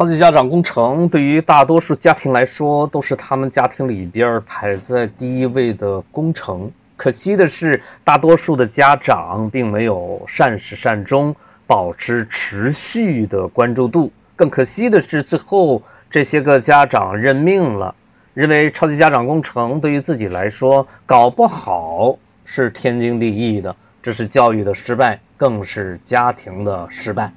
超级家长工程对于大多数家庭来说，都是他们家庭里边排在第一位的工程。可惜的是，大多数的家长并没有善始善终，保持持续的关注度。更可惜的是，最后这些个家长认命了，认为超级家长工程对于自己来说搞不好是天经地义的。这是教育的失败，更是家庭的失败。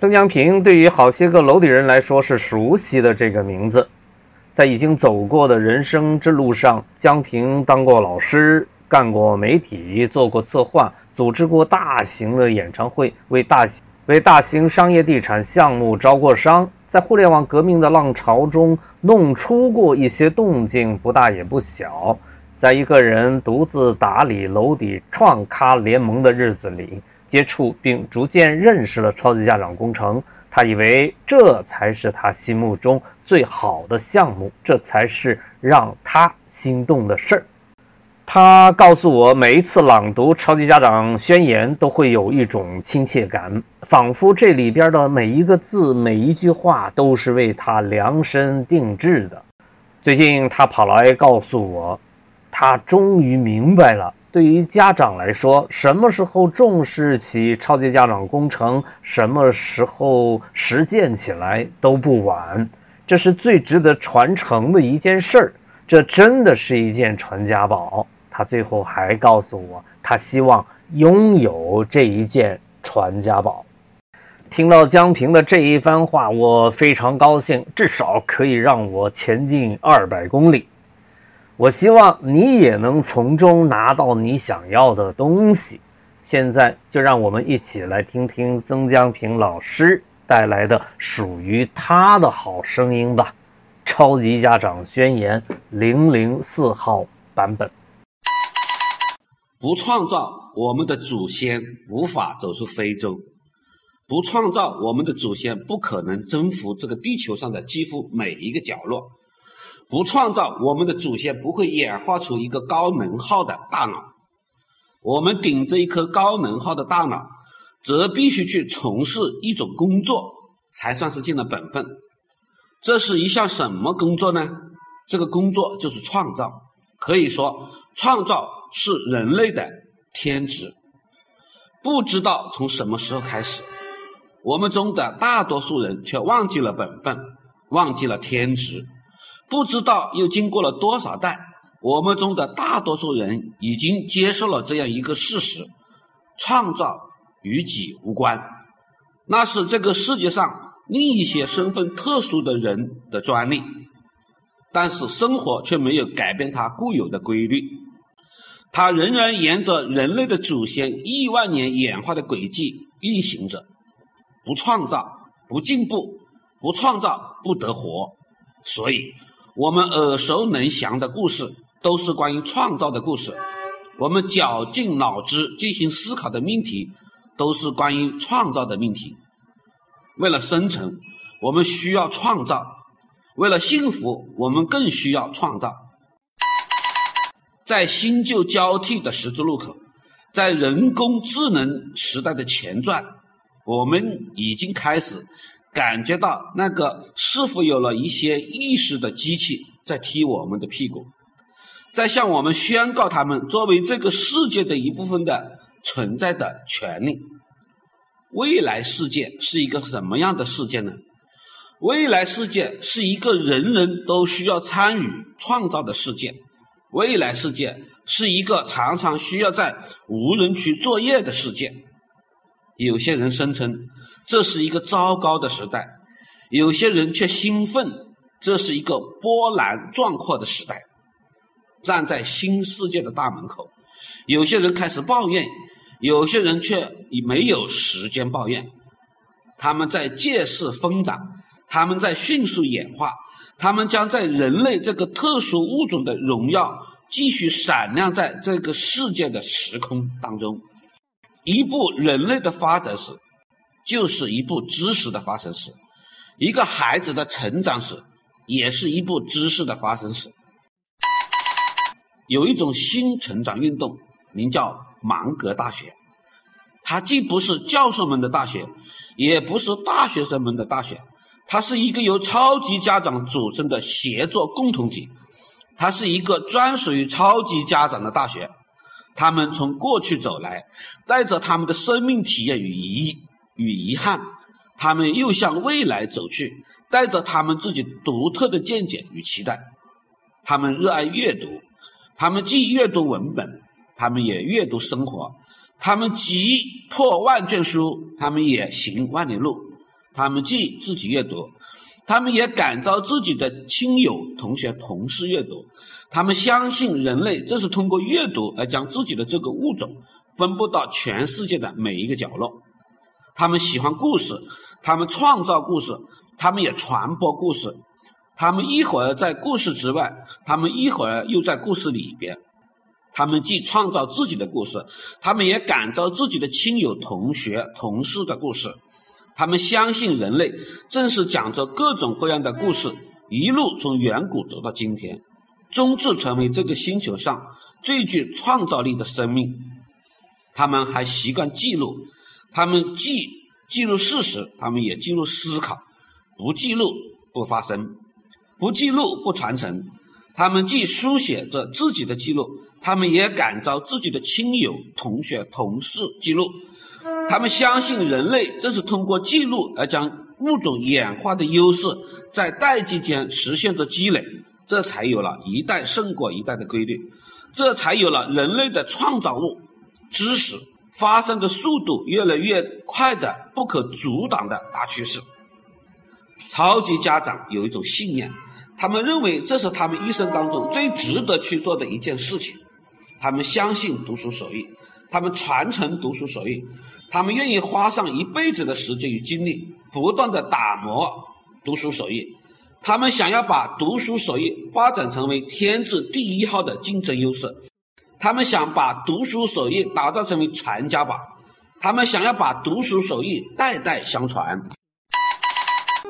曾江平对于好些个楼底人来说是熟悉的这个名字。在已经走过的人生之路上，江平当过老师，干过媒体，做过策划，组织过大型的演唱会，为大为大型商业地产项目招过商，在互联网革命的浪潮中弄出过一些动静，不大也不小。在一个人独自打理楼底创咖联盟的日子里，接触并逐渐认识了超级家长工程。他以为这才是他心目中最好的项目，这才是让他心动的事儿。他告诉我，每一次朗读《超级家长宣言》都会有一种亲切感，仿佛这里边的每一个字、每一句话都是为他量身定制的。最近，他跑来告诉我，他终于明白了。对于家长来说，什么时候重视起超级家长工程，什么时候实践起来都不晚。这是最值得传承的一件事儿，这真的是一件传家宝。他最后还告诉我，他希望拥有这一件传家宝。听到江平的这一番话，我非常高兴，至少可以让我前进二百公里。我希望你也能从中拿到你想要的东西。现在就让我们一起来听听曾江平老师带来的属于他的好声音吧，《超级家长宣言》零零四号版本。不创造，我们的祖先无法走出非洲；不创造，我们的祖先不可能征服这个地球上的几乎每一个角落。不创造，我们的祖先不会演化出一个高能耗的大脑。我们顶着一颗高能耗的大脑，则必须去从事一种工作，才算是尽了本分。这是一项什么工作呢？这个工作就是创造。可以说，创造是人类的天职。不知道从什么时候开始，我们中的大多数人却忘记了本分，忘记了天职。不知道又经过了多少代，我们中的大多数人已经接受了这样一个事实：创造与己无关，那是这个世界上另一些身份特殊的人的专利。但是生活却没有改变它固有的规律，它仍然沿着人类的祖先亿万年演化的轨迹运行着。不创造，不进步；不创造，不得活。所以。我们耳熟能详的故事都是关于创造的故事，我们绞尽脑汁进行思考的命题都是关于创造的命题。为了生存，我们需要创造；为了幸福，我们更需要创造。在新旧交替的十字路口，在人工智能时代的前传，我们已经开始。感觉到那个似乎有了一些意识的机器在踢我们的屁股，在向我们宣告他们作为这个世界的一部分的存在的权利。未来世界是一个什么样的世界呢？未来世界是一个人人都需要参与创造的世界。未来世界是一个常常需要在无人区作业的世界。有些人声称。这是一个糟糕的时代，有些人却兴奋。这是一个波澜壮阔的时代。站在新世界的大门口，有些人开始抱怨，有些人却已没有时间抱怨。他们在借势疯长，他们在迅速演化，他们将在人类这个特殊物种的荣耀继续闪亮在这个世界的时空当中。一部人类的发展史。就是一部知识的发生史，一个孩子的成长史，也是一部知识的发生史。有一种新成长运动，名叫芒格大学，它既不是教授们的大学，也不是大学生们的大学，它是一个由超级家长组成的协作共同体，它是一个专属于超级家长的大学。他们从过去走来，带着他们的生命体验与意义与遗憾；他们又向未来走去，带着他们自己独特的见解与期待。他们热爱阅读，他们既阅读文本，他们也阅读生活。他们既破万卷书，他们也行万里路。他们既自己阅读，他们也感召自己的亲友、同学、同事阅读。他们相信人类正是通过阅读而将自己的这个物种分布到全世界的每一个角落。他们喜欢故事，他们创造故事，他们也传播故事。他们一会儿在故事之外，他们一会儿又在故事里边。他们既创造自己的故事，他们也感召自己的亲友、同学、同事的故事。他们相信人类正是讲着各种各样的故事，一路从远古走到今天。终至成为这个星球上最具创造力的生命。他们还习惯记录，他们既记录事实，他们也记录思考。不记录不发生，不记录不传承。他们既书写着自己的记录，他们也感召自己的亲友、同学、同事记录。他们相信人类正是通过记录而将物种演化的优势在代际间实现着积累。这才有了一代胜过一代的规律，这才有了人类的创造物知识发生的速度越来越快的不可阻挡的大趋势。超级家长有一种信念，他们认为这是他们一生当中最值得去做的一件事情。他们相信读书手艺，他们传承读书手艺，他们愿意花上一辈子的时间与精力，不断的打磨读书手艺。他们想要把读书手艺发展成为天字第一号的竞争优势，他们想把读书手艺打造成为传家宝，他们想要把读书手艺代代相传。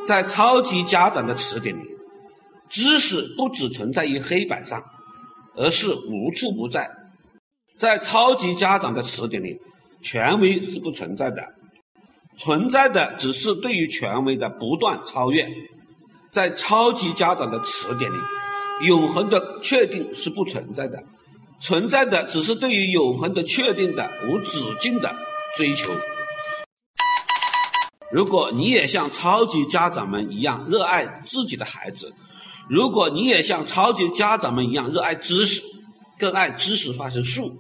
在超级家长的词典里，知识不只存在于黑板上，而是无处不在。在超级家长的词典里，权威是不存在的，存在的只是对于权威的不断超越。在超级家长的词典里，永恒的确定是不存在的，存在的只是对于永恒的确定的无止境的追求。如果你也像超级家长们一样热爱自己的孩子，如果你也像超级家长们一样热爱知识，更爱知识发生术，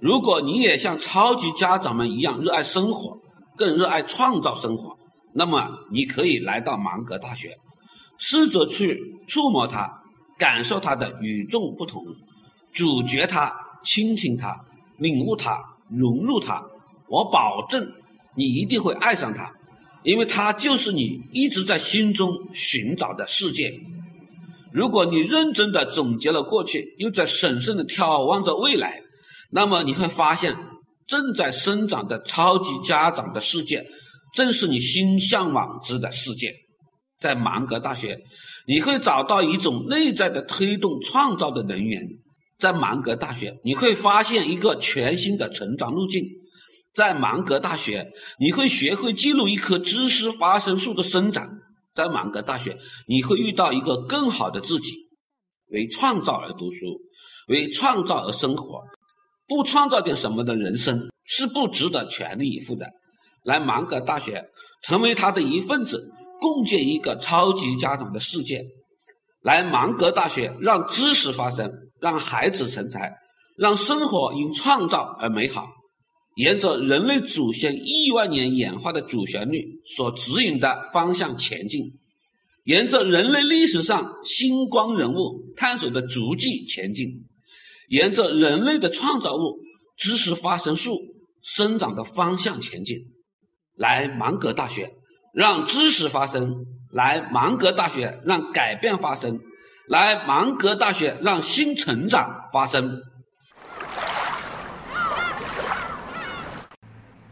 如果你也像超级家长们一样热爱生活，更热爱创造生活，那么你可以来到芒格大学。试着去触摸它，感受它的与众不同，咀嚼它，倾听它，领悟它，融入它。我保证，你一定会爱上它，因为它就是你一直在心中寻找的世界。如果你认真的总结了过去，又在审慎的眺望着未来，那么你会发现，正在生长的超级家长的世界，正是你心向往之的世界。在芒格大学，你会找到一种内在的推动创造的能源。在芒格大学，你会发现一个全新的成长路径。在芒格大学，你会学会记录一棵知识发生树的生长。在芒格大学，你会遇到一个更好的自己。为创造而读书，为创造而生活。不创造点什么的人生是不值得全力以赴的。来芒格大学，成为他的一份子。共建一个超级家长的世界，来芒格大学，让知识发生，让孩子成才，让生活因创造而美好。沿着人类祖先亿万年演化的主旋律所指引的方向前进，沿着人类历史上星光人物探索的足迹前进，沿着人类的创造物知识发生树生长的方向前进。来芒格大学。让知识发生，来芒格大学让改变发生，来芒格大学让新成长发生。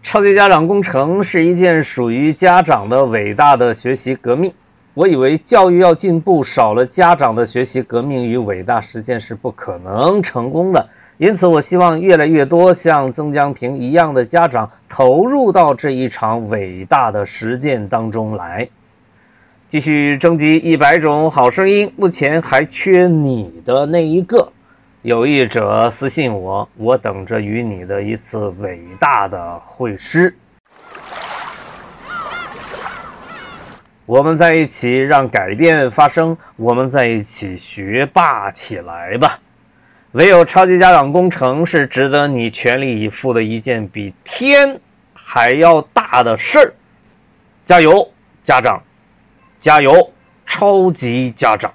超级家长工程是一件属于家长的伟大的学习革命。我以为教育要进步，少了家长的学习革命与伟大，实践是不可能成功的。因此，我希望越来越多像曾江平一样的家长投入到这一场伟大的实践当中来。继续征集一百种好声音，目前还缺你的那一个。有意者私信我，我等着与你的一次伟大的会师。我们在一起，让改变发生。我们在一起，学霸起来吧。唯有超级家长工程是值得你全力以赴的一件比天还要大的事儿，加油，家长，加油，超级家长！